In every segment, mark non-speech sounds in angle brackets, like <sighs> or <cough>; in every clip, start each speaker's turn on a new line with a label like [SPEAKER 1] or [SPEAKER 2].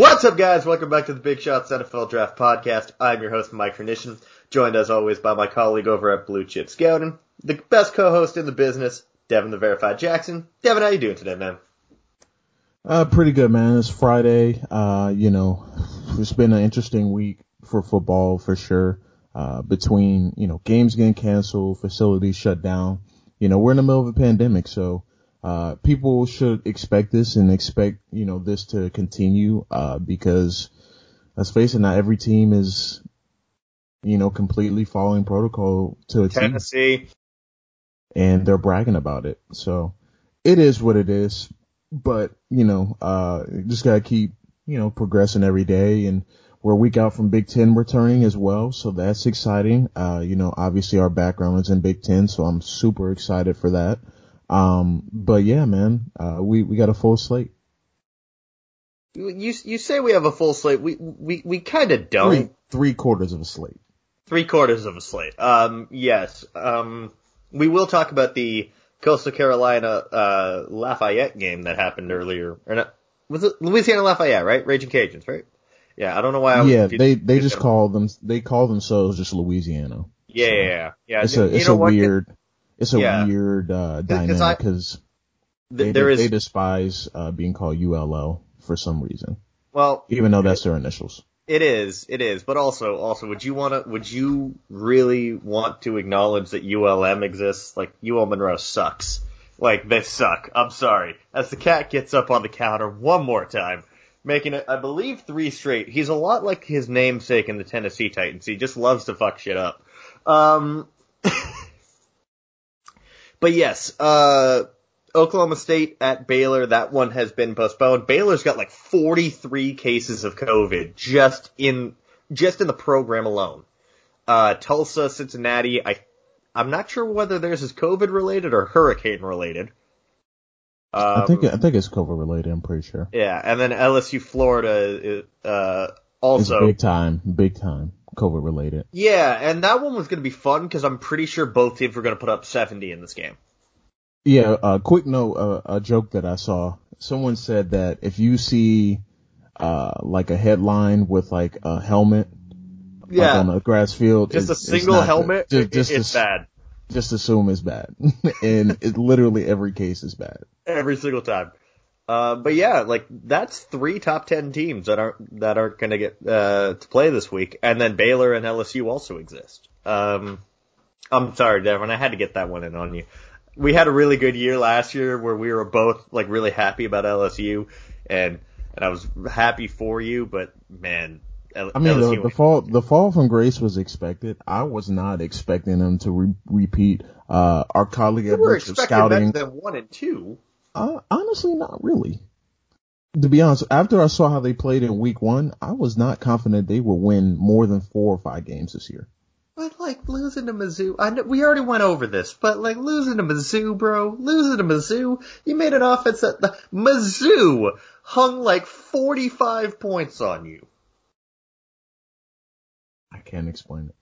[SPEAKER 1] What's up, guys? Welcome back to the Big Shots NFL Draft Podcast. I'm your host, Mike Renischen, joined as always by my colleague over at Blue Chip Scouting, the best co-host in the business, Devin the Verified Jackson. Devin, how you doing today, man?
[SPEAKER 2] Uh, pretty good, man. It's Friday. Uh, you know, it's been an interesting week for football for sure. Uh, between, you know, games getting canceled, facilities shut down. You know, we're in the middle of a pandemic, so uh, people should expect this and expect, you know, this to continue, uh, because let's face it, not every team is, you know, completely following protocol to a
[SPEAKER 1] Tennessee.
[SPEAKER 2] team. And they're bragging about it. So it is what it is. But, you know, uh, just gotta keep, you know, progressing every day and we're a week out from Big Ten returning as well. So that's exciting. Uh, you know, obviously our background is in Big Ten, so I'm super excited for that. Um, but yeah, man, uh, we, we got a full slate.
[SPEAKER 1] You you say we have a full slate. We we we kind of don't.
[SPEAKER 2] Three, three quarters of a slate.
[SPEAKER 1] Three quarters of a slate. Um, yes. Um, we will talk about the Coastal Carolina uh, Lafayette game that happened earlier. Or not, was it Louisiana Lafayette? Right, Raging Cajuns, right? Yeah, I don't know why. I was
[SPEAKER 2] yeah, they they just call them they call themselves just Louisiana.
[SPEAKER 1] Yeah, so yeah, yeah.
[SPEAKER 2] It's a it's a weird it's a yeah. weird uh, dynamic because they, they, they despise uh, being called ULL for some reason.
[SPEAKER 1] Well,
[SPEAKER 2] even though that's their initials.
[SPEAKER 1] It is, it is, but also, also, would you want to, would you really want to acknowledge that ULM exists? Like, UL Monroe sucks. Like, they suck. I'm sorry. As the cat gets up on the counter one more time, making it, I believe, three straight. He's a lot like his namesake in the Tennessee Titans. He just loves to fuck shit up. Um, <laughs> But yes, uh, Oklahoma State at Baylor, that one has been postponed. Baylor's got like 43 cases of COVID just in, just in the program alone. Uh, Tulsa, Cincinnati, I, I'm not sure whether theirs is COVID related or hurricane related.
[SPEAKER 2] Um, I think I think it's COVID related. I'm pretty sure.
[SPEAKER 1] Yeah, and then LSU, Florida, uh, also
[SPEAKER 2] it's big time, big time. COVID related.
[SPEAKER 1] Yeah, and that one was going to be fun because I'm pretty sure both teams were going to put up 70 in this game.
[SPEAKER 2] Yeah, a uh, quick note, uh, a joke that I saw. Someone said that if you see, uh, like a headline with like a helmet,
[SPEAKER 1] yeah,
[SPEAKER 2] like on a grass field,
[SPEAKER 1] just a single helmet, just, just it's bad.
[SPEAKER 2] Just assume it's bad, <laughs> and it literally every case is bad.
[SPEAKER 1] Every single time. Uh, but yeah, like that's three top ten teams that aren't that aren't going to get uh, to play this week, and then Baylor and LSU also exist. Um, I'm sorry, Devin, I had to get that one in on you. We had a really good year last year where we were both like really happy about LSU, and and I was happy for you, but man,
[SPEAKER 2] L- I mean the, the, fall the fall from grace was expected. I was not expecting them to re- repeat. Uh, our colleague at Virtual Scouting,
[SPEAKER 1] them one and two.
[SPEAKER 2] Uh, honestly, not really. To be honest, after I saw how they played in week one, I was not confident they would win more than four or five games this year.
[SPEAKER 1] But like losing to Mizzou, I know, we already went over this, but like losing to Mizzou, bro, losing to Mizzou, you made an offense that the Mizzou hung like 45 points on you.
[SPEAKER 2] I can't explain it.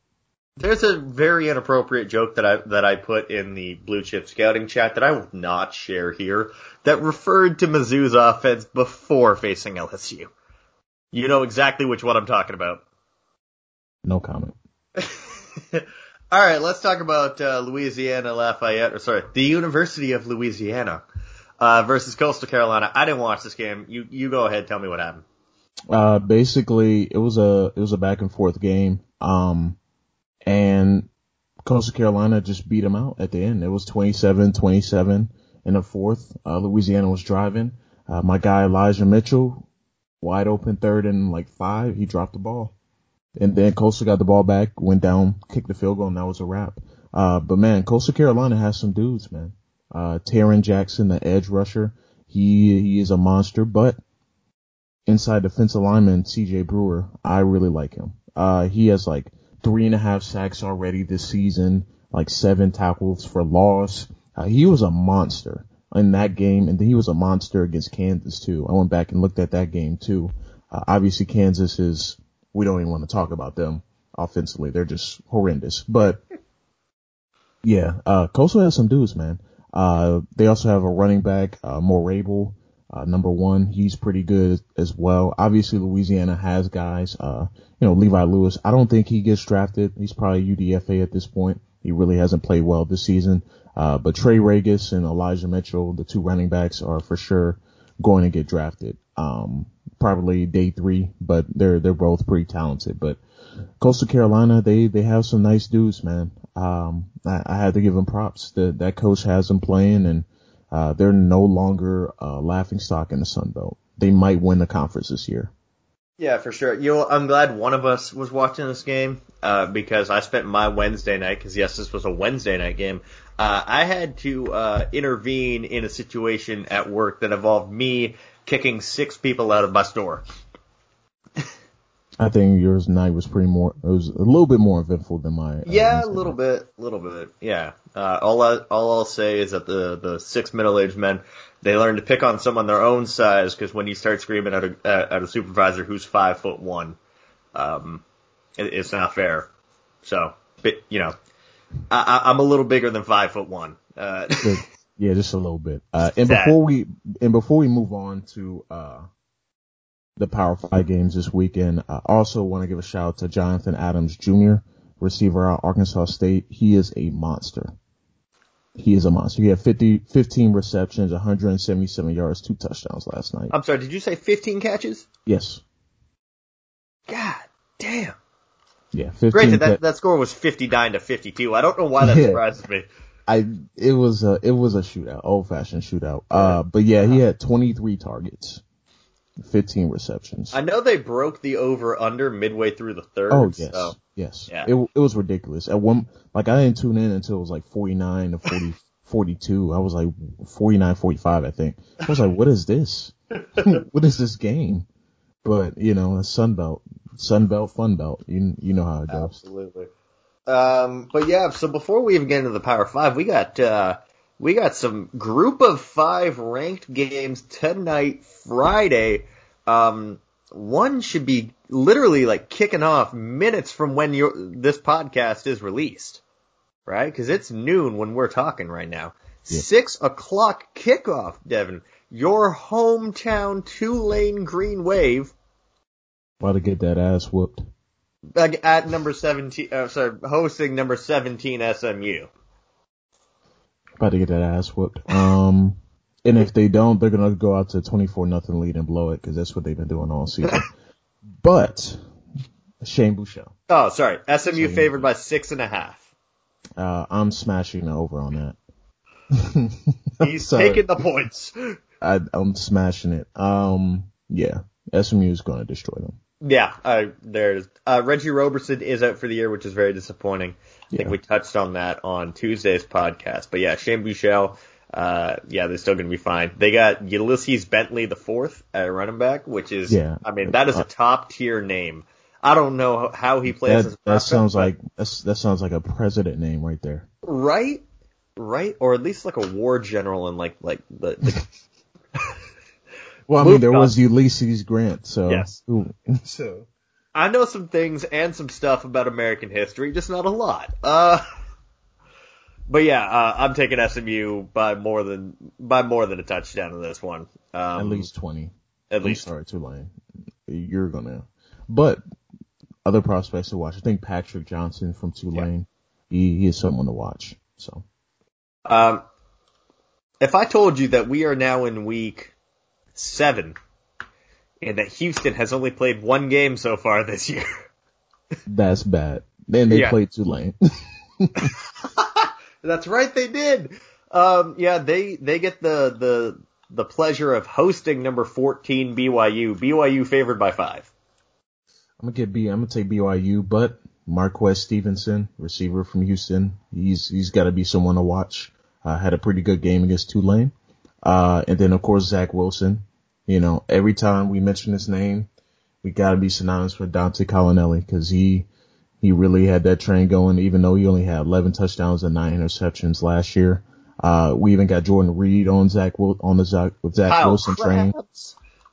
[SPEAKER 1] There's a very inappropriate joke that I that I put in the blue chip scouting chat that I will not share here that referred to Mizzou's offense before facing LSU. You know exactly which one I'm talking about.
[SPEAKER 2] No comment. <laughs>
[SPEAKER 1] All right, let's talk about uh, Louisiana Lafayette, or sorry, the University of Louisiana uh, versus Coastal Carolina. I didn't watch this game. You you go ahead, tell me what happened.
[SPEAKER 2] Uh, basically, it was a it was a back and forth game. Um, and Coastal Carolina just beat them out at the end. It was 27-27 in the fourth. Uh, Louisiana was driving. Uh, my guy Elijah Mitchell, wide open third and like five, he dropped the ball. And then Coastal got the ball back, went down, kicked the field goal, and that was a wrap. Uh, but man, Coastal Carolina has some dudes, man. Uh, Tarron Jackson, the edge rusher, he, he is a monster, but inside defensive lineman, CJ Brewer, I really like him. Uh, he has like three and a half sacks already this season, like seven tackles for loss. Uh, he was a monster in that game, and he was a monster against Kansas too. I went back and looked at that game too. Uh, obviously, Kansas is we don't even want to talk about them offensively; they're just horrendous. But yeah, uh, Coastal has some dudes, man. Uh, they also have a running back, uh, Marable. Uh, number one. He's pretty good as well. Obviously, Louisiana has guys. Uh, you know, Levi Lewis. I don't think he gets drafted. He's probably UDFA at this point. He really hasn't played well this season. Uh, but Trey Ragas and Elijah Mitchell, the two running backs, are for sure going to get drafted. Um, probably day three, but they're they're both pretty talented. But Coastal Carolina, they they have some nice dudes, man. Um, I, I had to give them props. That that coach has them playing, and uh, they're no longer uh, laughing stock in the Sun Belt. They might win the conference this year.
[SPEAKER 1] Yeah, for sure. You know, I'm glad one of us was watching this game uh, because I spent my Wednesday night because yes, this was a Wednesday night game. Uh, I had to uh, intervene in a situation at work that involved me kicking six people out of my store.
[SPEAKER 2] I think yours night was pretty more. It was a little bit more eventful than my. Uh,
[SPEAKER 1] yeah, a little night. bit, a little bit. Yeah. Uh, all I, all I'll say is that the the six middle aged men they learn to pick on someone their own size because when you start screaming at a at a supervisor who's five foot one, um, it, it's not fair. So, but, you know, I, I'm a little bigger than five foot one. Uh,
[SPEAKER 2] yeah, just a little bit. Uh, <laughs> and before we and before we move on to uh the Power Five games this weekend. I also want to give a shout out to Jonathan Adams Jr., receiver out Arkansas State. He is a monster. He is a monster. He had 50, 15 receptions, 177 yards, two touchdowns last night.
[SPEAKER 1] I'm sorry, did you say 15 catches?
[SPEAKER 2] Yes.
[SPEAKER 1] God damn.
[SPEAKER 2] Yeah, 15.
[SPEAKER 1] Granted, that, that score was 59 to 52. I don't know why that yeah. surprises me.
[SPEAKER 2] I, it was a, it was a shootout, old fashioned shootout. Uh, but yeah, he had 23 targets. 15 receptions.
[SPEAKER 1] I know they broke the over under midway through the third.
[SPEAKER 2] Oh yes, so. yes. Yeah. It it was ridiculous. At one, like I didn't tune in until it was like 49 to 40, <laughs> 42. I was like 49, 45, I think. I was like, what is this? <laughs> what is this game? But you know, Sun Belt, Sun Belt, Fun Belt. You you know how it goes.
[SPEAKER 1] Absolutely. Um, but yeah, so before we even get into the Power Five, we got uh, we got some group of five ranked games tonight, Friday. Um, one should be literally like kicking off minutes from when your this podcast is released, right? Because it's noon when we're talking right now. Yeah. Six o'clock kickoff, Devin. Your hometown Tulane Green Wave.
[SPEAKER 2] About to get that ass whooped.
[SPEAKER 1] At number seventeen, uh, sorry, hosting number seventeen SMU.
[SPEAKER 2] About to get that ass whooped. Um, and if they don't, they're gonna go out to 24 nothing lead and blow it because that's what they've been doing all season. but Shane Buechele.
[SPEAKER 1] Oh, sorry. SMU Shane favored by six and a half.
[SPEAKER 2] Uh, I'm smashing over on that. <laughs>
[SPEAKER 1] He's taking the points.
[SPEAKER 2] I, am smashing it. Um, yeah, SMU is going to destroy them.
[SPEAKER 1] Yeah, uh, there's uh, Reggie Roberson is out for the year, which is very disappointing. I think we touched on that on Tuesday's podcast. But yeah, Shane Buechele, uh, yeah, they're still going to be fine. They got Ulysses Bentley the fourth at running back, which is, yeah. I mean, that is a uh, top tier name. I don't know how he plays.
[SPEAKER 2] That, that sounds like that sounds like a president name right there.
[SPEAKER 1] Right, right, or at least like a war general and like like the. the <laughs>
[SPEAKER 2] well, I mean, there on. was Ulysses Grant, so
[SPEAKER 1] yes. so I know some things and some stuff about American history, just not a lot. Uh, but yeah, uh, I'm taking SMU by more than by more than a touchdown in this one. Um,
[SPEAKER 2] at least twenty.
[SPEAKER 1] At least.
[SPEAKER 2] Sorry, Tulane. You're gonna. But other prospects to watch. I think Patrick Johnson from Tulane. Yeah. He, he is someone to watch. So.
[SPEAKER 1] Um, if I told you that we are now in week seven and that Houston has only played one game so far this year.
[SPEAKER 2] That's bad. Then they yeah. played Tulane. <laughs>
[SPEAKER 1] That's right, they did. Um, yeah, they they get the the the pleasure of hosting number 14 BYU. BYU favored by five.
[SPEAKER 2] I'm gonna get B. I'm gonna take BYU, but Marquez Stevenson, receiver from Houston, he's he's got to be someone to watch. Uh, had a pretty good game against Tulane. Uh, and then of course Zach Wilson, you know, every time we mention his name, we gotta be synonymous with Dante Collinelli because he, he really had that train going even though he only had 11 touchdowns and nine interceptions last year. Uh, we even got Jordan Reed on Zach, on the Zach, with Zach Kyle Wilson Krabs. train.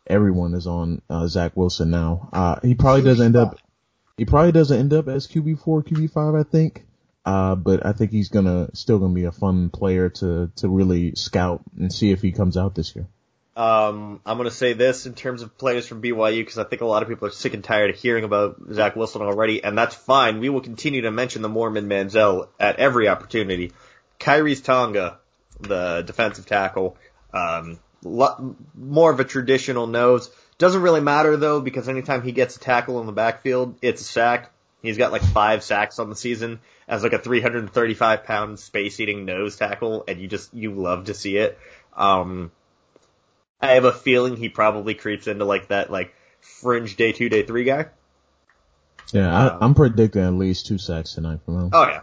[SPEAKER 2] Everyone is on, uh, Zach Wilson now. Uh, he probably doesn't end up, he probably doesn't end up as QB4, QB5, I think. Uh, but I think he's gonna, still gonna be a fun player to, to really scout and see if he comes out this year.
[SPEAKER 1] Um, I'm going to say this in terms of players from BYU because I think a lot of people are sick and tired of hearing about Zach Wilson already, and that's fine. We will continue to mention the Mormon Manziel at every opportunity. Khyiris Tonga, the defensive tackle, um, lo- more of a traditional nose. Doesn't really matter though because anytime he gets a tackle in the backfield, it's a sack. He's got like five sacks on the season as like a 335 pound space eating nose tackle, and you just you love to see it. Um, I have a feeling he probably creeps into like that like fringe day two, day three guy.
[SPEAKER 2] Yeah, I, I'm predicting at least two sacks tonight from him.
[SPEAKER 1] Oh yeah,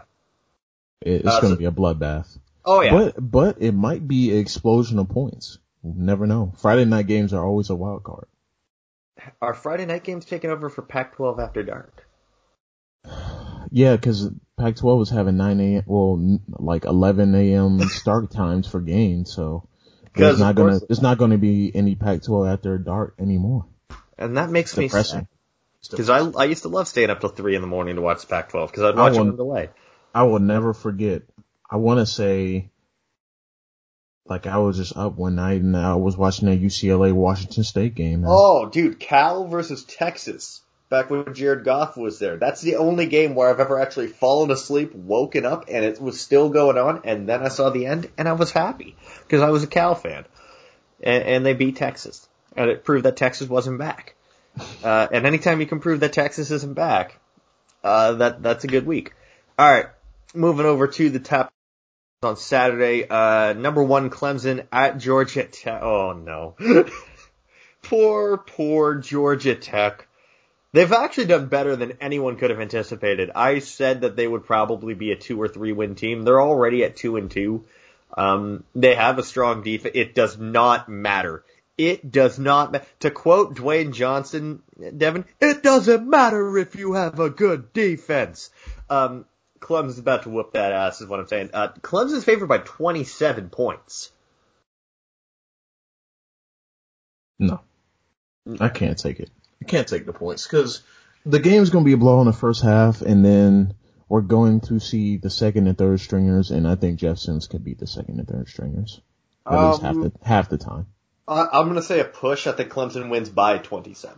[SPEAKER 2] It- it's
[SPEAKER 1] uh,
[SPEAKER 2] going
[SPEAKER 1] so-
[SPEAKER 2] to be a bloodbath.
[SPEAKER 1] oh yeah.
[SPEAKER 2] But but it might be explosion of points. We'll never know. Friday night games are always a wild card.
[SPEAKER 1] Are Friday night games taking over for Pac-12 after dark? <sighs>
[SPEAKER 2] Yeah, because Pac-12 was having 9 a.m. Well, n- like 11 a.m. <laughs> start times for games, so there's not gonna there's not gonna be any Pac-12 after dark anymore.
[SPEAKER 1] And that makes me
[SPEAKER 2] Depressing.
[SPEAKER 1] sad. Because I, I used to love staying up till 3 in the morning to watch the Pac-12 because I'd watch it
[SPEAKER 2] won't-
[SPEAKER 1] on delay.
[SPEAKER 2] I will never forget. I want to say, like I was just up one night and I was watching a UCLA Washington State game. and-
[SPEAKER 1] Oh, dude, Cal versus Texas. Back when Jared Goff was there. That's the only game where I've ever actually fallen asleep, woken up, and it was still going on, and then I saw the end, and I was happy. Because I was a Cal fan. And, and they beat Texas. And it proved that Texas wasn't back. <laughs> Uh, and anytime you can prove that Texas isn't back, uh, that, that's a good week. Alright, moving over to the top on Saturday, uh, number one Clemson at Georgia Tech. Oh no. <laughs> poor, poor Georgia Tech. They've actually done better than anyone could have anticipated. I said that they would probably be a two or three win team. They're already at two and two. Um, they have a strong defense. It does not matter. It does not ma- to quote Dwayne Johnson, Devin. It doesn't matter if you have a good defense. Um, Clemson's about to whoop that ass, is what I'm saying. Uh, Clemson's favored by 27 points.
[SPEAKER 2] No, I can't take it. I can't take the points because the game's going to be a blow in the first half, and then we're going to see the second and third stringers, and I think Jeff Sims could beat the second and third stringers at least half
[SPEAKER 1] Um,
[SPEAKER 2] the half the time.
[SPEAKER 1] I, I'm going to say a push. I think Clemson wins by 27.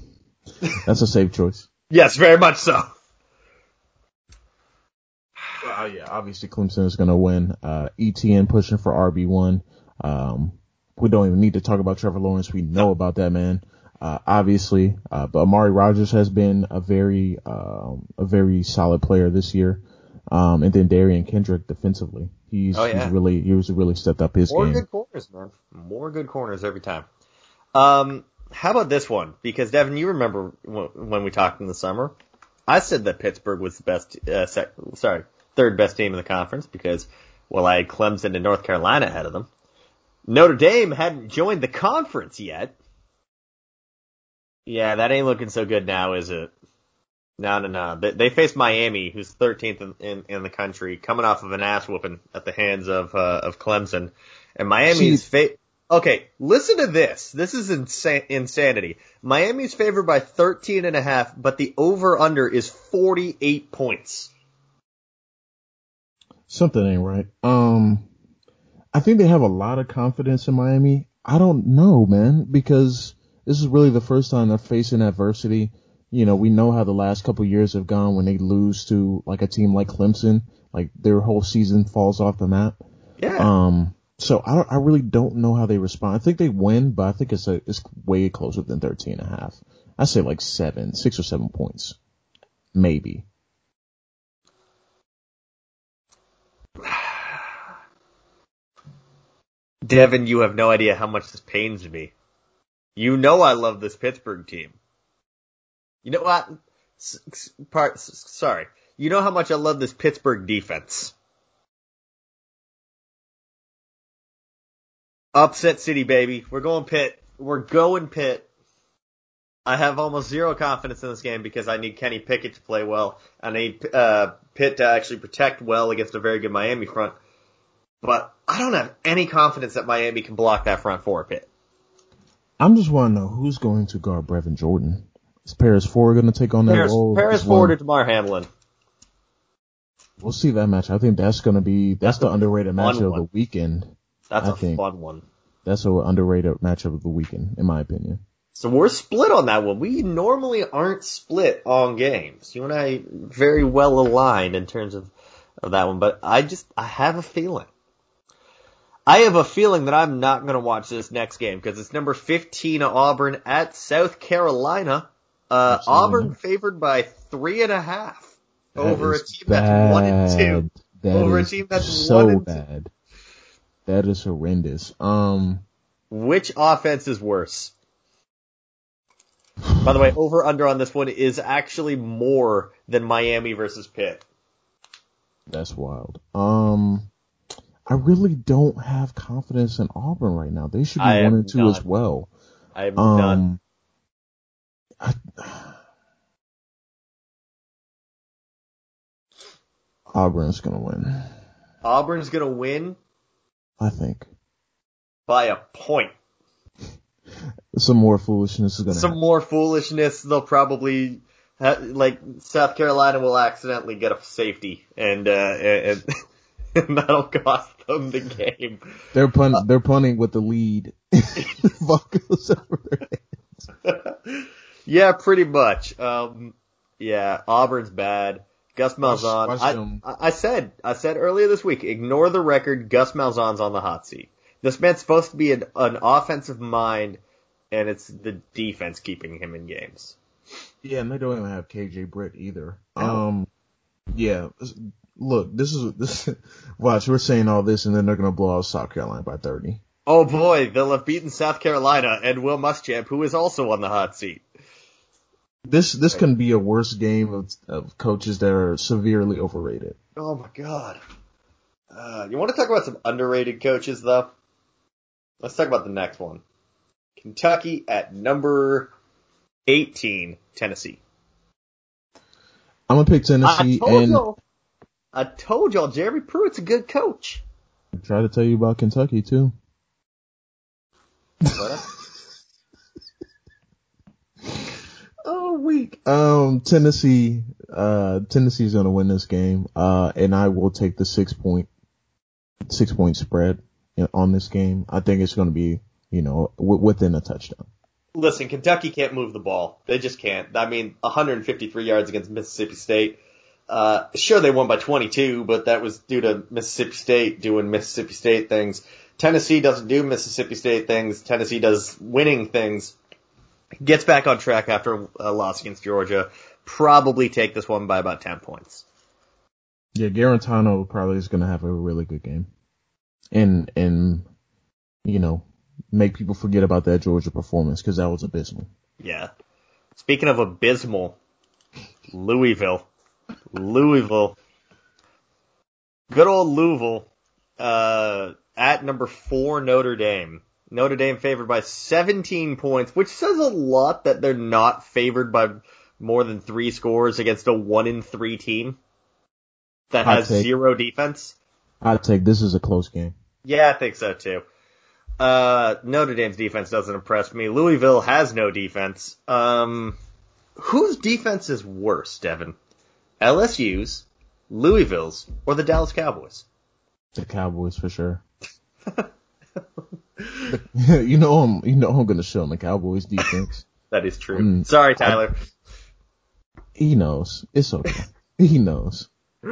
[SPEAKER 1] <laughs>
[SPEAKER 2] That's a safe choice.
[SPEAKER 1] Yes, very much so.
[SPEAKER 2] Uh, yeah, obviously Clemson is going to win. Uh, Etienne pushing for RB one. Um, we don't even need to talk about Trevor Lawrence. We know about that man. Uh, obviously, uh, but Amari Rodgers has been a very, um, a very solid player this year. Um, and then Derion Kendrick defensively. He's,
[SPEAKER 1] Oh, yeah.
[SPEAKER 2] he's really, he was really stepped up his
[SPEAKER 1] More
[SPEAKER 2] game.
[SPEAKER 1] good corners, man. More good corners every time. Um, how about this one? Because Devin, you remember when when we talked in the summer, I said that Pittsburgh was the best, uh, sec- sorry, third best team in the conference because, well, I had Clemson and North Carolina ahead of them. Notre Dame hadn't joined the conference yet. Yeah, that ain't looking so good now, is it? No, no, no. They, they faced Miami, who's 13th in, in, in the country, coming off of an ass whooping at the hands of uh, of Clemson, and Miami's fa- Okay, listen to this. This is insa- insanity. Miami's favored by 13 and a half, but the over under is 48 points.
[SPEAKER 2] Something ain't right. Um, I think they have a lot of confidence in Miami. I don't know, man, because this is really the first time they're facing adversity. You know, we know how the last couple years have gone when they lose to like a team like Clemson, like their whole season falls off the map.
[SPEAKER 1] Yeah.
[SPEAKER 2] Um, so I I really don't know how they respond. I think they win, but I think it's a, it's way closer than 13 and a half. I say like seven, six or seven points. Maybe. <sighs>
[SPEAKER 1] Devin, you have no idea how much this pains me. You know I love this Pittsburgh team. You know what? Part, sorry. You know how much I love this Pittsburgh defense. Upset City, baby. We're going Pitt. We're going Pitt. I have almost zero confidence in this game because I need Kenny Pickett to play well. And I need uh, Pitt to actually protect well against a very good Miami front. But I don't have any confidence that Miami can block that front four Pitt.
[SPEAKER 2] I'm just want to know who's going to guard Brevin Jordan. Is Paris Ford going to take on that
[SPEAKER 1] Paris,
[SPEAKER 2] role?
[SPEAKER 1] Paris? Ford or Damar Hamlin.
[SPEAKER 2] We'll see that match. I think that's going to be that's the underrated match
[SPEAKER 1] fun
[SPEAKER 2] of the weekend.
[SPEAKER 1] That's
[SPEAKER 2] I
[SPEAKER 1] a
[SPEAKER 2] think.
[SPEAKER 1] fun one.
[SPEAKER 2] that's an underrated matchup of the weekend, in my opinion.
[SPEAKER 1] So we're split on that one. We normally aren't split on games. You and I very well aligned in terms of, of that one, but I just, I have a feeling. I have a feeling that I'm not going to watch this next game because it's number 15 Auburn at South Carolina. Uh, Auburn favored by three and a half
[SPEAKER 2] That
[SPEAKER 1] over a team that's one and two.
[SPEAKER 2] That
[SPEAKER 1] Over a team that's
[SPEAKER 2] so
[SPEAKER 1] one and two.
[SPEAKER 2] bad. That is horrendous. Um,
[SPEAKER 1] Which offense is worse? By the way, over under on this one is actually more than Miami versus Pitt.
[SPEAKER 2] that's wild. Um, I really don't have confidence in Auburn right now. They should be
[SPEAKER 1] I
[SPEAKER 2] one and two
[SPEAKER 1] not.
[SPEAKER 2] as well.
[SPEAKER 1] I am.
[SPEAKER 2] Um, I, Auburn's gonna win.
[SPEAKER 1] Auburn's gonna win
[SPEAKER 2] I think
[SPEAKER 1] by a point.
[SPEAKER 2] some more foolishness is gonna.
[SPEAKER 1] Some
[SPEAKER 2] happen.
[SPEAKER 1] more foolishness. They'll probably ha- like South Carolina will accidentally get a safety, and uh, and, and that'll cost them the game.
[SPEAKER 2] They're pun. they're punting with the lead. <laughs> Ball over their head. <laughs>
[SPEAKER 1] yeah, pretty much. Um, yeah, Auburn's bad. Gus Malzahn.
[SPEAKER 2] watch
[SPEAKER 1] I. I I said, I said earlier this week, ignore the record. Gus Malzahn's on the hot seat. This man's supposed to be an, an offensive mind, and it's the defense keeping him in games.
[SPEAKER 2] Yeah, and they don't even have KJ Britt either.
[SPEAKER 1] No.
[SPEAKER 2] Um, yeah. Look, this is <laughs> this. Watch, we're saying all this, and then they're gonna blow out South Carolina by thirty.
[SPEAKER 1] Oh boy, they'll have beaten South Carolina and Will Muschamp, who is also on the hot seat.
[SPEAKER 2] This this can be a worse game of, of coaches that are severely overrated.
[SPEAKER 1] Oh my god. Uh, you want to talk about some underrated coaches though? Let's talk about the next one. Kentucky at number 18, Tennessee.
[SPEAKER 2] I'm gonna pick
[SPEAKER 1] I
[SPEAKER 2] Tennessee
[SPEAKER 1] told
[SPEAKER 2] and
[SPEAKER 1] y'all, I told y'all Jeremy Pruitt's a good coach.
[SPEAKER 2] try to tell you about Kentucky too.
[SPEAKER 1] But, <laughs>
[SPEAKER 2] Oh, weak. Um, Tennessee, uh, Tennessee's gonna win this game. Uh, and I will take the six point, six point spread on this game. I think it's gonna be, you know, w- within a touchdown.
[SPEAKER 1] Listen, Kentucky can't move the ball. They just can't. I mean, 153 yards against Mississippi State. Uh, sure they won by 22, but that was due to Mississippi State doing Mississippi State things. Tennessee doesn't do Mississippi State things. Tennessee does winning things. Gets back on track after a loss against Georgia. Probably take this one by about 10 points.
[SPEAKER 2] Yeah, Guarantano probably is gonna have a really good game. And, and, you know, make people forget about that Georgia performance because that was abysmal.
[SPEAKER 1] Yeah. Speaking of abysmal, Louisville. Louisville. Good old Louisville, uh, at number four Notre Dame. Notre Dame favored by 17 points, which says a lot that they're not favored by more than three scores against a one in three team that has
[SPEAKER 2] take.
[SPEAKER 1] zero defense.
[SPEAKER 2] I'd take this is a close game.
[SPEAKER 1] Yeah, I think so too. Uh, Notre Dame's defense doesn't impress me. Louisville has no defense. Um, whose defense is worse, Devin? LSU's, Louisville's, or the Dallas Cowboys?
[SPEAKER 2] The Cowboys for sure. <laughs> you know I'm, you know I'm gonna show him the Cowboys defense.
[SPEAKER 1] That is true.
[SPEAKER 2] Mm,
[SPEAKER 1] Sorry, Tyler.
[SPEAKER 2] He knows. It's okay. he knows. <laughs>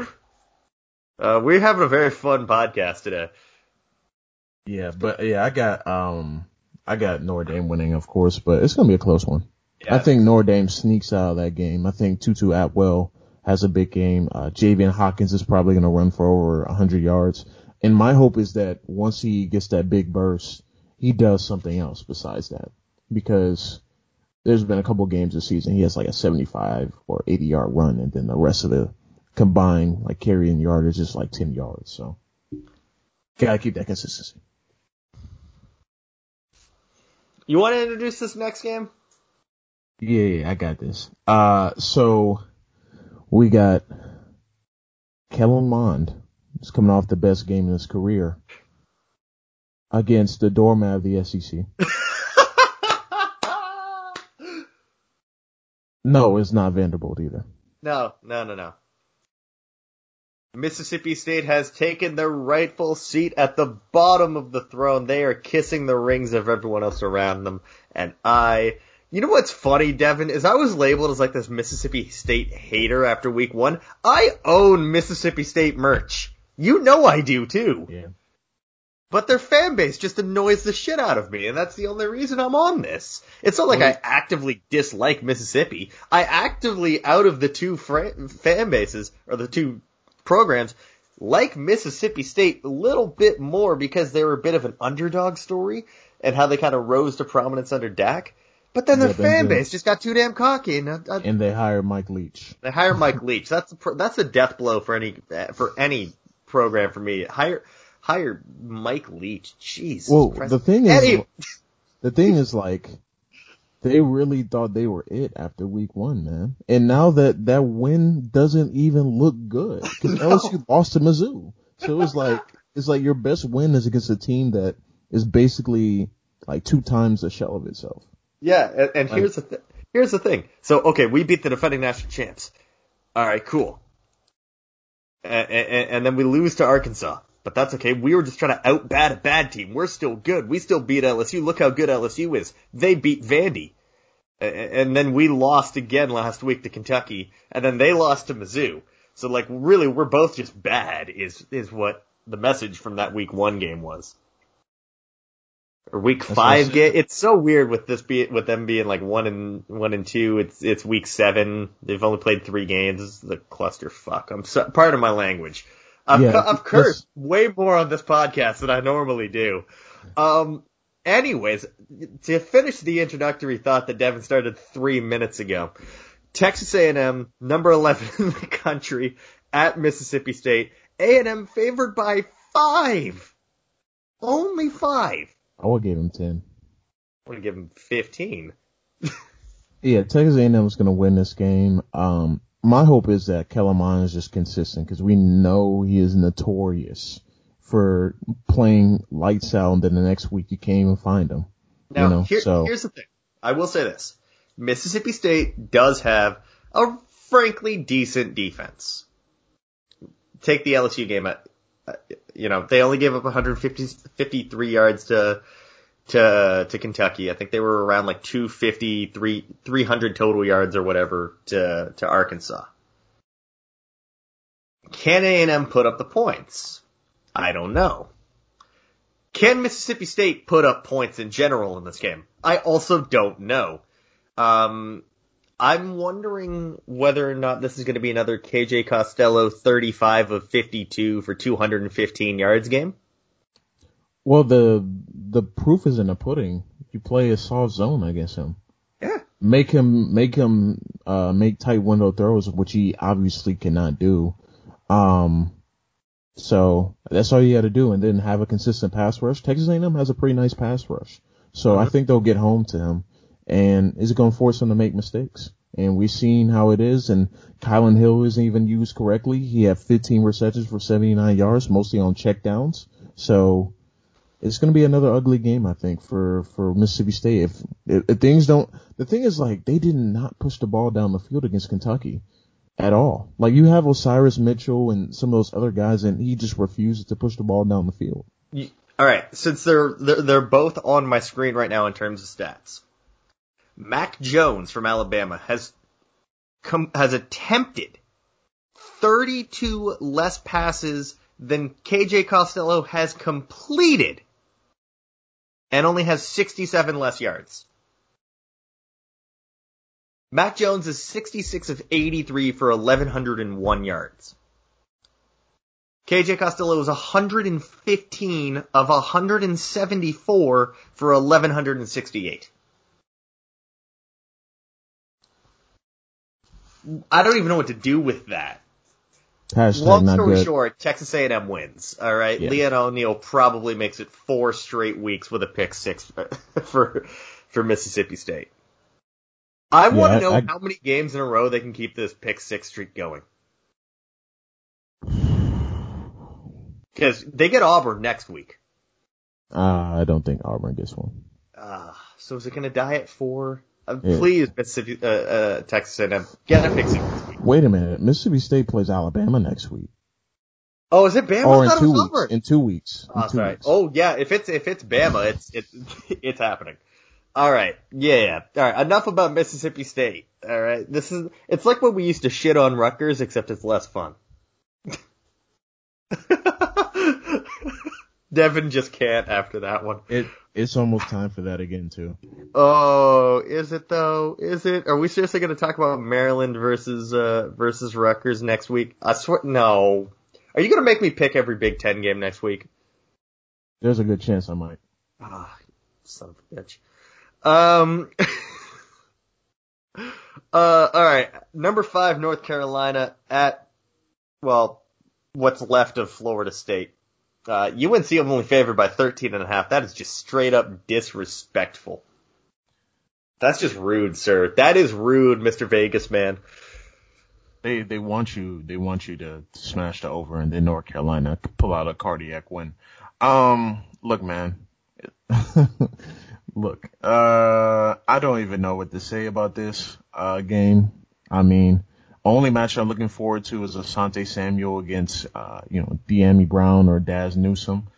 [SPEAKER 1] Uh, we're having a very fun podcast today.
[SPEAKER 2] Yeah, but yeah, I got um I got Notre Dame winning, of course, but it's gonna be a close one.
[SPEAKER 1] Yeah.
[SPEAKER 2] I think Notre Dame sneaks out of that game. I think Tutu Atwell has a big game. Uh, Javian Hawkins is probably gonna run for over 100 yards. And my hope is that once he gets that big burst, he does something else besides that. Because there's been a couple games this season, he has like a 75 or 80 yard run, and then the rest of the combined like carrying yard is just like 10 yards. So gotta keep that consistency.
[SPEAKER 1] You want to introduce this next game?
[SPEAKER 2] Yeah, yeah, I got this. Uh, so we got Kellen Mond. He's coming off the best game in his career against the doormat of the SEC. <laughs> No, it's not Vanderbilt either.
[SPEAKER 1] no, no, no, no. Mississippi State has taken their rightful seat at the bottom of the throne. They are kissing the rings of everyone else around them. And I, you know what's funny, Devin, is I was labeled as like this Mississippi State hater after week one. I own Mississippi State merch. You know I do too.
[SPEAKER 2] Yeah.
[SPEAKER 1] But their fan base just annoys the shit out of me, and that's the only reason I'm on this. It's not like I actively dislike Mississippi. I actively, out of the two fan bases, or the two programs, like Mississippi State a little bit more because they were a bit of an underdog story, and how they kind of rose to prominence under Dak. But then their
[SPEAKER 2] Yeah, then
[SPEAKER 1] fan base just got too damn cocky, and I, I,
[SPEAKER 2] And they hired Mike Leach.
[SPEAKER 1] they hire <laughs> Mike Leach. That's a, that's a death blow for any for any program for me. Hire hire Mike Leach. Jesus.
[SPEAKER 2] Well, the thing is, the thing is like, they really thought they were it after week one, man. And now that that win doesn't even look good because <laughs>
[SPEAKER 1] No.
[SPEAKER 2] LSU lost to Mizzou. So it's like, <laughs> it's like your best win is against a team that is basically like two times the shell of itself.
[SPEAKER 1] yeah, and, and here's the th- here's the thing. So okay, we beat the defending national champs. All right, cool. And, and, and then we lose to Arkansas. But that's okay. We were just trying to out bat a bad team. We're still good. We still beat LSU. Look how good LSU is. They beat Vandy. And then we lost again last week to Kentucky. And then they lost to Mizzou. So like really we're both just bad is, is what the message from that week one game was. Or week
[SPEAKER 2] That's
[SPEAKER 1] five game. It's so weird with this be with them being like one and one and two. It's it's week seven. They've only played three games. This is the clusterfuck. I'm so, part of my language. I've,
[SPEAKER 2] Yeah,
[SPEAKER 1] cu- I've cursed way more on this podcast than I normally do. Um, anyways, to finish the introductory thought that Devin started three minutes ago, Texas A&M, number 11 <laughs> in the country, at Mississippi State. A&M favored by five. Only five.
[SPEAKER 2] I would give him 10.
[SPEAKER 1] I'm gonna give him 15. <laughs>
[SPEAKER 2] Yeah, Texas A&M is going to win this game. Um, my hope is that Kellen Mond is just consistent because we know he is notorious for playing lights out and then the next week you can't even find him.
[SPEAKER 1] Now,
[SPEAKER 2] you know,
[SPEAKER 1] here-
[SPEAKER 2] so
[SPEAKER 1] here's the thing. I will say this. Mississippi State does have a frankly decent defense. Take the LSU game you know, they only gave up 153 yards to, to, to Kentucky. I think they were around like 250, 3, 300 total yards or whatever to, to Arkansas. Can A&M put up the points? I don't know. Can Mississippi State put up points in general in this game? I also don't know. Um, I'm wondering whether or not this is going to be another KJ Costello 35 of 52 for 215 yards game.
[SPEAKER 2] Well the the proof is in the pudding. You play a soft zone against him.
[SPEAKER 1] Yeah.
[SPEAKER 2] Make him make him uh make tight window throws, which he obviously cannot do. Um, so that's all you got to do, and then have a consistent pass rush. Texas A&M has a pretty nice pass rush, so I think they'll get home to him. And is it going to force him to make mistakes? And we've seen how it is. And Kylan Hill isn't even used correctly. He had 15 receptions for 79 yards, mostly on checkdowns. So it's going to be another ugly game, I think, for, for Mississippi State. If, if, if things don't, the thing is like, they did not push the ball down the field against Kentucky at all. Like you have Osiris Mitchell and some of those other guys and he just refuses to push the ball down the field.
[SPEAKER 1] All right, since they're, they're they're both on my screen right now in terms of stats. Mac Jones from Alabama has com- has attempted 32 less passes than KJ Costello has completed and only has 67 less yards. Mac Jones is 66 of 83 for 1101 yards. KJ Costello is 115 of 174 for 1168. I don't even know what to do with that.
[SPEAKER 2] Hashtag
[SPEAKER 1] Long story
[SPEAKER 2] good.
[SPEAKER 1] short, Texas A&M wins. All right,
[SPEAKER 2] Yeah.
[SPEAKER 1] Leon O'Neal probably makes it four straight weeks with a pick six <laughs> for for Mississippi State. I want to know
[SPEAKER 2] I-
[SPEAKER 1] how many games in a row they can keep this pick six streak going. Because they get Auburn next week.
[SPEAKER 2] Uh, I don't think Auburn gets one.
[SPEAKER 1] Uh, so is it going to die at four? Uh. Please, Mississippi, uh, uh, Texas A&M, get a fix week.
[SPEAKER 2] Wait a minute. Mississippi State plays Alabama next week.
[SPEAKER 1] Oh, is it Bama?
[SPEAKER 2] or in two weeks. In two weeks. In
[SPEAKER 1] Oh,
[SPEAKER 2] two
[SPEAKER 1] sorry.
[SPEAKER 2] weeks.
[SPEAKER 1] Oh, yeah. If it's if it's Bama, it's it's <laughs> it's happening. All right. Yeah, yeah. All right. Enough about Mississippi State. All right. This is it's like when we used to shit on Rutgers, except it's less fun. <laughs> Devin just can't after that one.
[SPEAKER 2] It it's almost time for that again too.
[SPEAKER 1] Oh, is it though? Is it? Are we seriously going to talk about Maryland versus uh versus Rutgers next week? I swear, no. Are you going to make me pick every Big Ten game next week?
[SPEAKER 2] There's a good chance I might.
[SPEAKER 1] Ah, son of a bitch. Um. <laughs> uh, all right. Number five, North Carolina at well, what's left of Florida State. Uh, UNC only favored by 13 and a half. That is just straight up disrespectful. That's just rude, sir. That is rude, Mr. Vegas man.
[SPEAKER 2] They they want you they want you to smash the over and then North Carolina pull out a cardiac win. Um, look, man. <laughs> look, uh, I don't even know what to say about this uh game. I mean, only match I'm looking forward to is Asante Samuel against uh you know Dyami Brown or Dazz Newsome.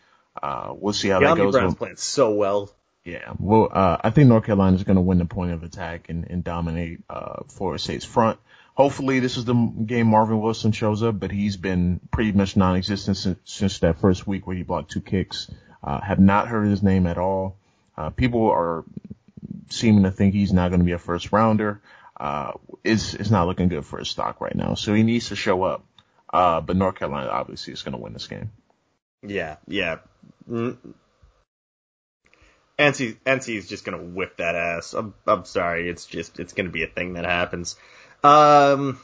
[SPEAKER 2] Uh, we'll see how that
[SPEAKER 1] Dyami
[SPEAKER 2] goes.
[SPEAKER 1] Brown's playing so well.
[SPEAKER 2] Yeah, well, uh, I think North Carolina is going to win the point of attack and, and dominate uh, Florida State's front. Hopefully, this is the game Marvin Wilson shows up, but he's been pretty much non-existent since, since that first week where he blocked two kicks. Uh, have not heard his name at all. Uh, people are seeming to think he's not going to be a first rounder. Uh, it's, it's not looking good for his stock right now. So he needs to show up. Uh, but North Carolina obviously is going to win this game.
[SPEAKER 1] Yeah, yeah. Mm. NC NC is just gonna whip that ass. I'm I'm sorry. It's just it's gonna be a thing that happens. Um,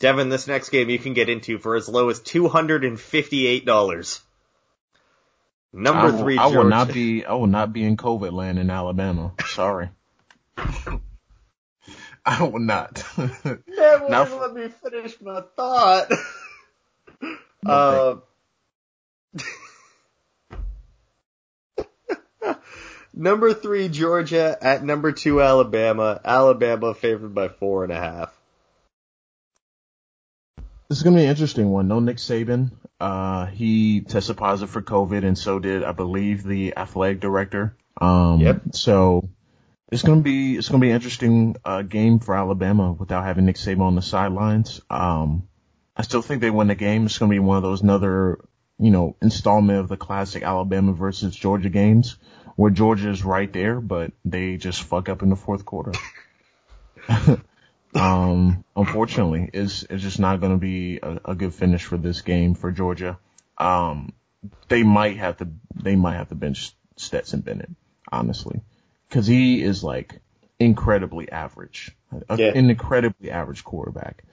[SPEAKER 1] Devin, this next game you can get into for as low as two hundred and fifty eight dollars. Number
[SPEAKER 2] I will,
[SPEAKER 1] three,
[SPEAKER 2] I will not be. I will not be in COVID land in Alabama. Sorry. <laughs> <laughs> I will not.
[SPEAKER 1] Never
[SPEAKER 2] Now-
[SPEAKER 1] even let me finish my thought. Uh, <laughs> number three, Georgia at number two, Alabama. Alabama favored by four and a half.
[SPEAKER 2] This is gonna be an interesting one. No Nick Saban. Uh, he tested positive for COVID, and so did I believe the athletic director. Um,
[SPEAKER 1] Yep.
[SPEAKER 2] So it's gonna be it's gonna be an interesting uh, game for Alabama without having Nick Saban on the sidelines. Um, I still think they win the game. It's gonna be one of those another you know installment of the classic Alabama versus Georgia games where Georgia is right there, but they just fuck up in the fourth quarter. <laughs> um, unfortunately, it's it's just not going to be a, a good finish for this game for Georgia. Um, they might have to they might have to bench Stetson Bennett, honestly, because he is like incredibly average,
[SPEAKER 1] Yeah.
[SPEAKER 2] an incredibly average quarterback.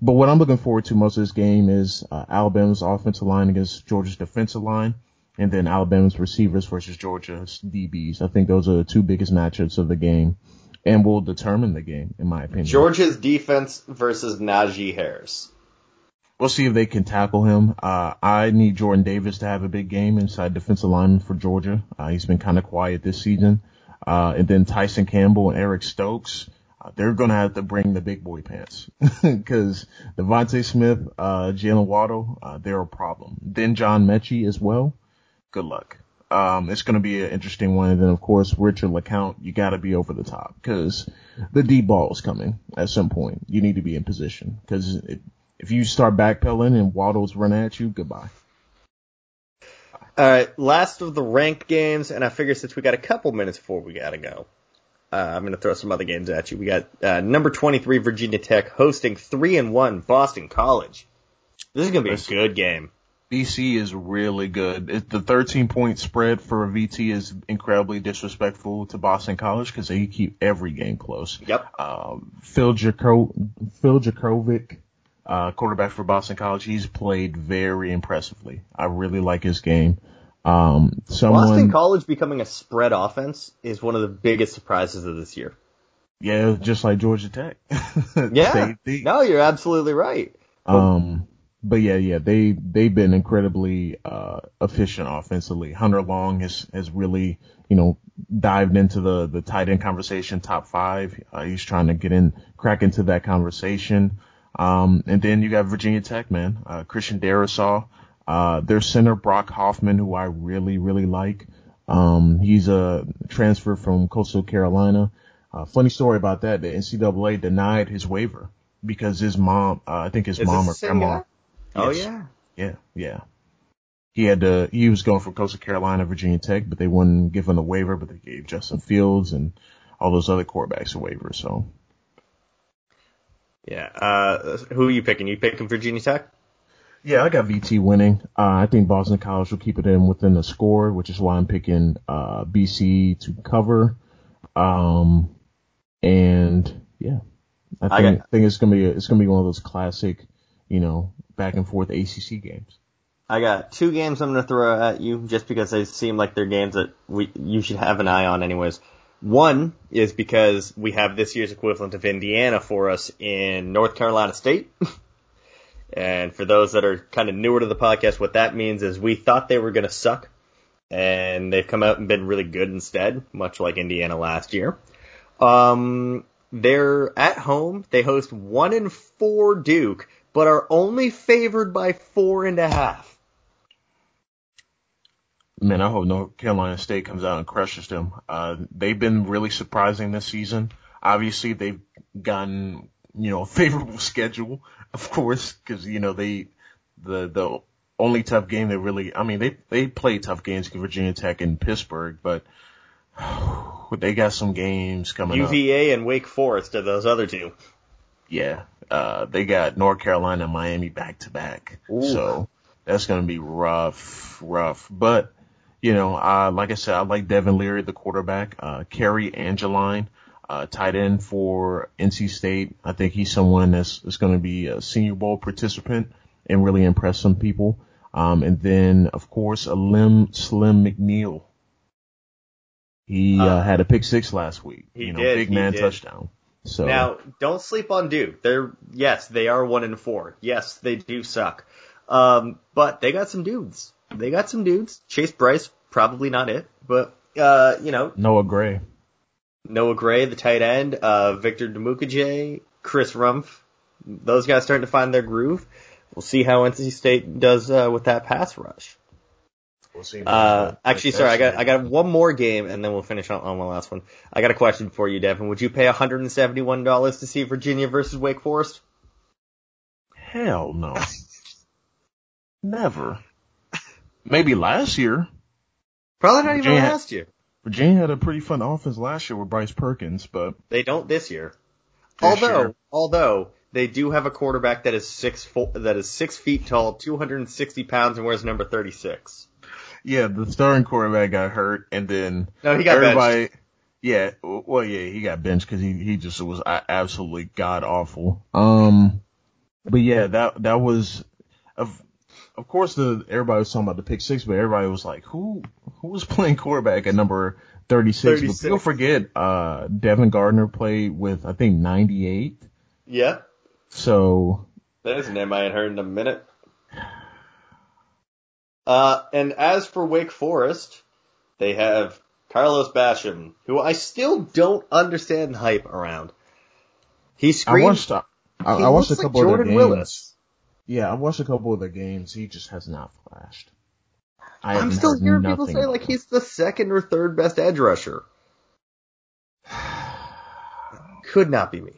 [SPEAKER 2] But what I'm looking forward to most of this game is uh, Alabama's offensive line against Georgia's defensive line, and then Alabama's receivers versus Georgia's DBs. I think those are the two biggest matchups of the game, and will determine the game, in my opinion.
[SPEAKER 1] Georgia's defense versus Najee Harris.
[SPEAKER 2] We'll see if they can tackle him. Uh, I need Jordan Davis to have a big game inside defensive line for Georgia. Uh, he's been kind of quiet this season. Uh, and then Tyson Campbell and Eric Stokes, uh, they're going to have to bring the big boy pants <laughs> because DeVonta Smith, uh, Jaylen Waddle, uh, they're a problem. Then John Metchie as well. Good luck. Um, it's going to be an interesting one. And then of course, Richard LeCounte, you got to be over the top because the deep ball is coming at some point. You need to be in position because if, you start backpedaling and Waddle's running at you, goodbye.
[SPEAKER 1] All right, last of the ranked games, and I figure since we got a couple minutes before we gotta go, uh, I'm gonna throw some other games at you. We got uh, number 23 Virginia Tech hosting three and one Boston College. This is gonna be a good game.
[SPEAKER 2] BC is really good. It, the 13 point spread for a VT is incredibly disrespectful to Boston College because they keep every game close.
[SPEAKER 1] Yep.
[SPEAKER 2] Um, Phil Jako- Phil Jurkovec, uh, quarterback for Boston College, he's played very impressively. I really like his game. Um, someone,
[SPEAKER 1] Boston College becoming a spread offense is one of the biggest surprises of this year.
[SPEAKER 2] yeah, just like Georgia Tech. <laughs>
[SPEAKER 1] Yeah. No, you're absolutely right.
[SPEAKER 2] Um, but yeah, yeah, they, they've been incredibly, uh, efficient offensively. Hunter Long has, has really, you know, dived into the, the tight end conversation, top five. Uh, he's trying to get in, crack into that conversation. Um, and then you got Virginia Tech, man, uh, Christian Darrisaw, uh, their center Brock Hoffman, who I really, really like. Um, he's a transfer from Coastal Carolina. Uh, funny story about that. The NCAA denied his waiver because his mom, uh, I think his
[SPEAKER 1] Is
[SPEAKER 2] mom or
[SPEAKER 1] this
[SPEAKER 2] grandma.
[SPEAKER 1] Oh
[SPEAKER 2] Yes.
[SPEAKER 1] yeah.
[SPEAKER 2] Yeah, yeah. He had to, he was going from Coastal Carolina, Virginia Tech, but they wouldn't give him the waiver, but they gave Justin Fields and all those other quarterbacks a waiver. So
[SPEAKER 1] Yeah. Uh, who are you picking? You picking Virginia Tech?
[SPEAKER 2] yeah, I got VT winning. Uh, I think Boston College will keep it in within the score, which is why I'm picking, uh, BC to cover. Um, and yeah, I think, I think it's going to be, it's going to be one of those classic, you know, back and forth ACC games.
[SPEAKER 1] I got two games I'm going to throw at you just because they seem like they're games that we you should have an eye on anyways. One is because we have this year's equivalent of Indiana for us in North Carolina State. <laughs> and for those that are kind of newer to the podcast, what that means is we thought they were going to suck and they've come out and been really good instead, much like Indiana last year. Um, they're at home. They host one and four Duke, but are only favored by four and a half.
[SPEAKER 2] Man, I hope North Carolina State comes out and crushes them. Uh, they've been really surprising this season. Obviously, they've gotten, you know, a <laughs> favorable schedule, of course, because, you know, they, the, the only tough game they really, I mean, they, they play tough games against Virginia Tech and Pittsburgh, but <sighs> they got some games coming up.
[SPEAKER 1] UVA and Wake Forest are those other two.
[SPEAKER 2] Yeah. Uh, they got North Carolina and Miami back to back. So that's going to be rough, rough. But, you know, uh, like I said, I like Devin Leary, the quarterback, uh, Cary Angeline, uh, tight end for NC State. I think he's someone that's, that's going to be a senior bowl participant and really impress some people. Um, and then of course, Alim Slim McNeill. He, uh,
[SPEAKER 1] Uh,
[SPEAKER 2] had a pick six last week.
[SPEAKER 1] he
[SPEAKER 2] you know,
[SPEAKER 1] did,
[SPEAKER 2] big man
[SPEAKER 1] did.
[SPEAKER 2] touchdown. So
[SPEAKER 1] Now, don't sleep on Duke. They're yes, they are one and four. Yes, they do suck. Um, but they got some dudes. They got some dudes. Chase Brice, probably not it, but uh, you know,
[SPEAKER 2] Noah Gray.
[SPEAKER 1] Noah Gray, the tight end, uh, Victor Dimukeje, Chris Rumph. Those guys starting to find their groove. We'll see how NC State does uh, with that pass rush.
[SPEAKER 2] We'll see.
[SPEAKER 1] Uh, actually, sorry, I got I got one more game, and then we'll finish on, on my last one. I got a question for you, Devin. Would you pay $171 to see Virginia versus Wake Forest?
[SPEAKER 2] Hell no. <laughs> Never. Maybe last year.
[SPEAKER 1] Probably not even
[SPEAKER 2] Virginia-
[SPEAKER 1] last year.
[SPEAKER 2] Virginia had a pretty fun offense last year with Bryce Perkins, but
[SPEAKER 1] They don't this year.
[SPEAKER 2] This
[SPEAKER 1] although,
[SPEAKER 2] year.
[SPEAKER 1] although they do have a quarterback that is six fo- that is six feet tall, 260 pounds, and wears number 36.
[SPEAKER 2] yeah, the starting quarterback got hurt, and then
[SPEAKER 1] No, he got benched.
[SPEAKER 2] everybody. Yeah, well, yeah, he got benched because he he just was absolutely god awful. Um, but yeah, that that was of of course the everybody was talking about the pick six, but everybody was like, who who was <laughs> playing quarterback at number thirty six? But
[SPEAKER 1] 36.
[SPEAKER 2] people forget, uh, Devin Gardner played with I think ninety eight.
[SPEAKER 1] Yeah,
[SPEAKER 2] So
[SPEAKER 1] that is a name I ain't heard in a minute. Uh, and as for Wake Forest, they have Carlos Basham, who I still don't understand the hype around. He
[SPEAKER 2] I
[SPEAKER 1] screams.
[SPEAKER 2] watched I,
[SPEAKER 1] he
[SPEAKER 2] I watched a
[SPEAKER 1] looks like
[SPEAKER 2] couple of their games.
[SPEAKER 1] Willis.
[SPEAKER 2] Yeah, I watched a couple of their games. He just has not flashed. I
[SPEAKER 1] I'm still hearing people say like he's the second or third best edge rusher. <sighs> Could not be me.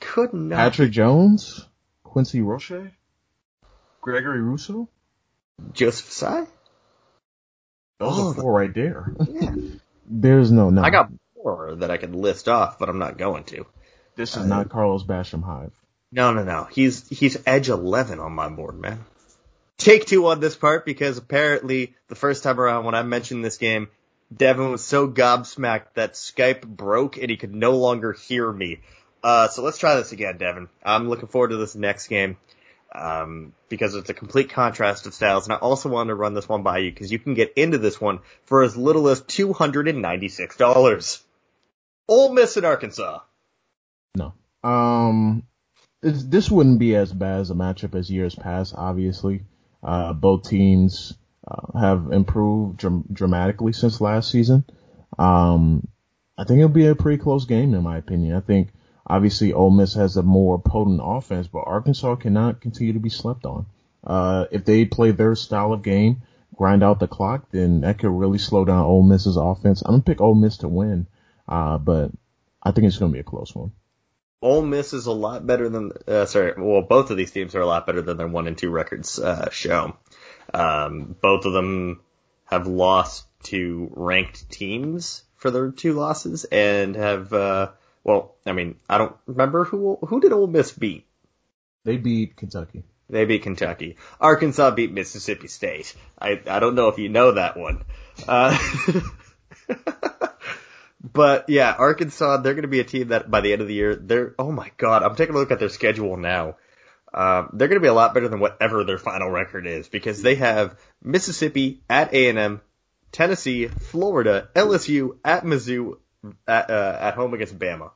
[SPEAKER 1] Could not.
[SPEAKER 2] Patrick Jones, Quincy Roche, Gregory Rousseau.
[SPEAKER 1] Joseph Ossai?
[SPEAKER 2] Those
[SPEAKER 1] Oh,
[SPEAKER 2] are four right there. <laughs>
[SPEAKER 1] Yeah.
[SPEAKER 2] There's no no.
[SPEAKER 1] I got more that I could list off, but I'm not going to.
[SPEAKER 2] this is uh, not Carlos Basham Hive.
[SPEAKER 1] No, no, no. He's he's edge 11 on my board, man. Take two on this part because apparently the first time around when I mentioned this game, Devin was so gobsmacked that Skype broke and he could no longer hear me. Uh, so let's try this again, Devin. I'm looking forward to this next game. Um, because it's a complete contrast of styles, and I also wanted to run this one by you because you can get into this one for as little as two hundred and ninety-six dollars. Ole Miss in Arkansas.
[SPEAKER 2] No. Um, this, wouldn't be as bad as a matchup as years past. Obviously, uh, both teams uh, have improved dram- dramatically since last season. Um, I think it'll be a pretty close game in my opinion. I think Obviously, Ole Miss has a more potent offense, but Arkansas cannot continue to be slept on. Uh, if they play their style of game, grind out the clock, then that could really slow down Ole Miss's offense. I'm gonna pick Ole Miss to win, uh, but I think it's gonna be a close one.
[SPEAKER 1] Ole Miss is a lot better than, uh, sorry, well, both of these teams are a lot better than their one and two records, uh, show. Um, both of them have lost to ranked teams for their two losses and have, uh, well, I mean, I don't remember who, who did Ole Miss beat?
[SPEAKER 2] They beat Kentucky.
[SPEAKER 1] They beat Kentucky. Arkansas beat Mississippi State. I, I don't know if you know that one. Uh, <laughs> but yeah, Arkansas, they're going to be a team that by the end of the year, they're, oh my god, I'm taking a look at their schedule now. Uh, they're going to be a lot better than whatever their final record is because they have Mississippi at A&M, Tennessee, Florida, LSU at Mizzou, at, uh, at home against Bama.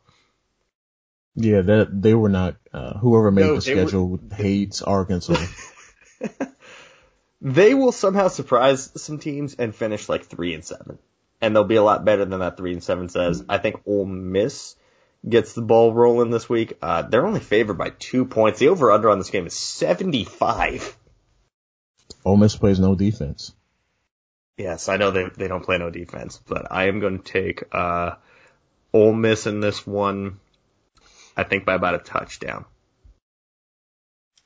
[SPEAKER 2] Yeah, that they were not. Uh, whoever made no, the schedule were, hates Arkansas. <laughs>
[SPEAKER 1] they will somehow surprise some teams and finish like three and seven, and they'll be a lot better than that three and seven says. I think Ole Miss gets the ball rolling this week. Uh, they're only favored by two points. The over under on this game is seventy five.
[SPEAKER 2] Ole Miss plays no defense.
[SPEAKER 1] Yes, I know they they don't play no defense, but I am going to take uh, Ole Miss in this one. I think by about a touchdown.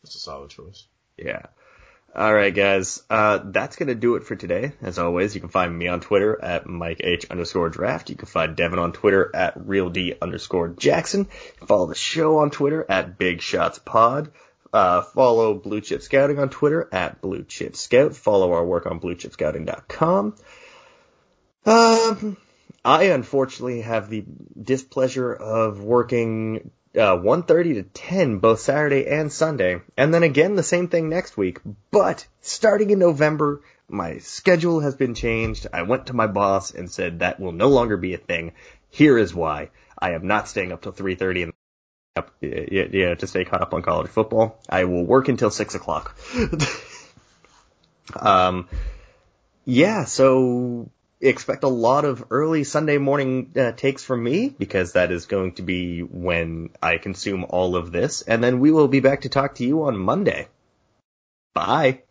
[SPEAKER 2] That's a solid choice.
[SPEAKER 1] Yeah. All right, guys. Uh, that's gonna do it for today. As always, you can find me on Twitter at Mike H underscore draft. You can find Devin on Twitter at Real D underscore Jackson. Follow the show on Twitter at Big Shots Pod. Uh, follow Blue Chip Scouting on Twitter at Blue Chip Scout. Follow our work on BlueChipScouting.com. Um, I unfortunately have the displeasure of working uh, 1.30 to 10 both Saturday and Sunday, and then again the same thing next week. But starting in November, my schedule has been changed. I went to my boss and said that will no longer be a thing. Here is why. I am not staying up till 3.30 in up, yeah, to stay caught up on college football. I will work until six o'clock. <laughs> um, yeah, so expect a lot of early Sunday morning uh, takes from me because that is going to be when I consume all of this, and then we will be back to talk to you on Monday. Bye.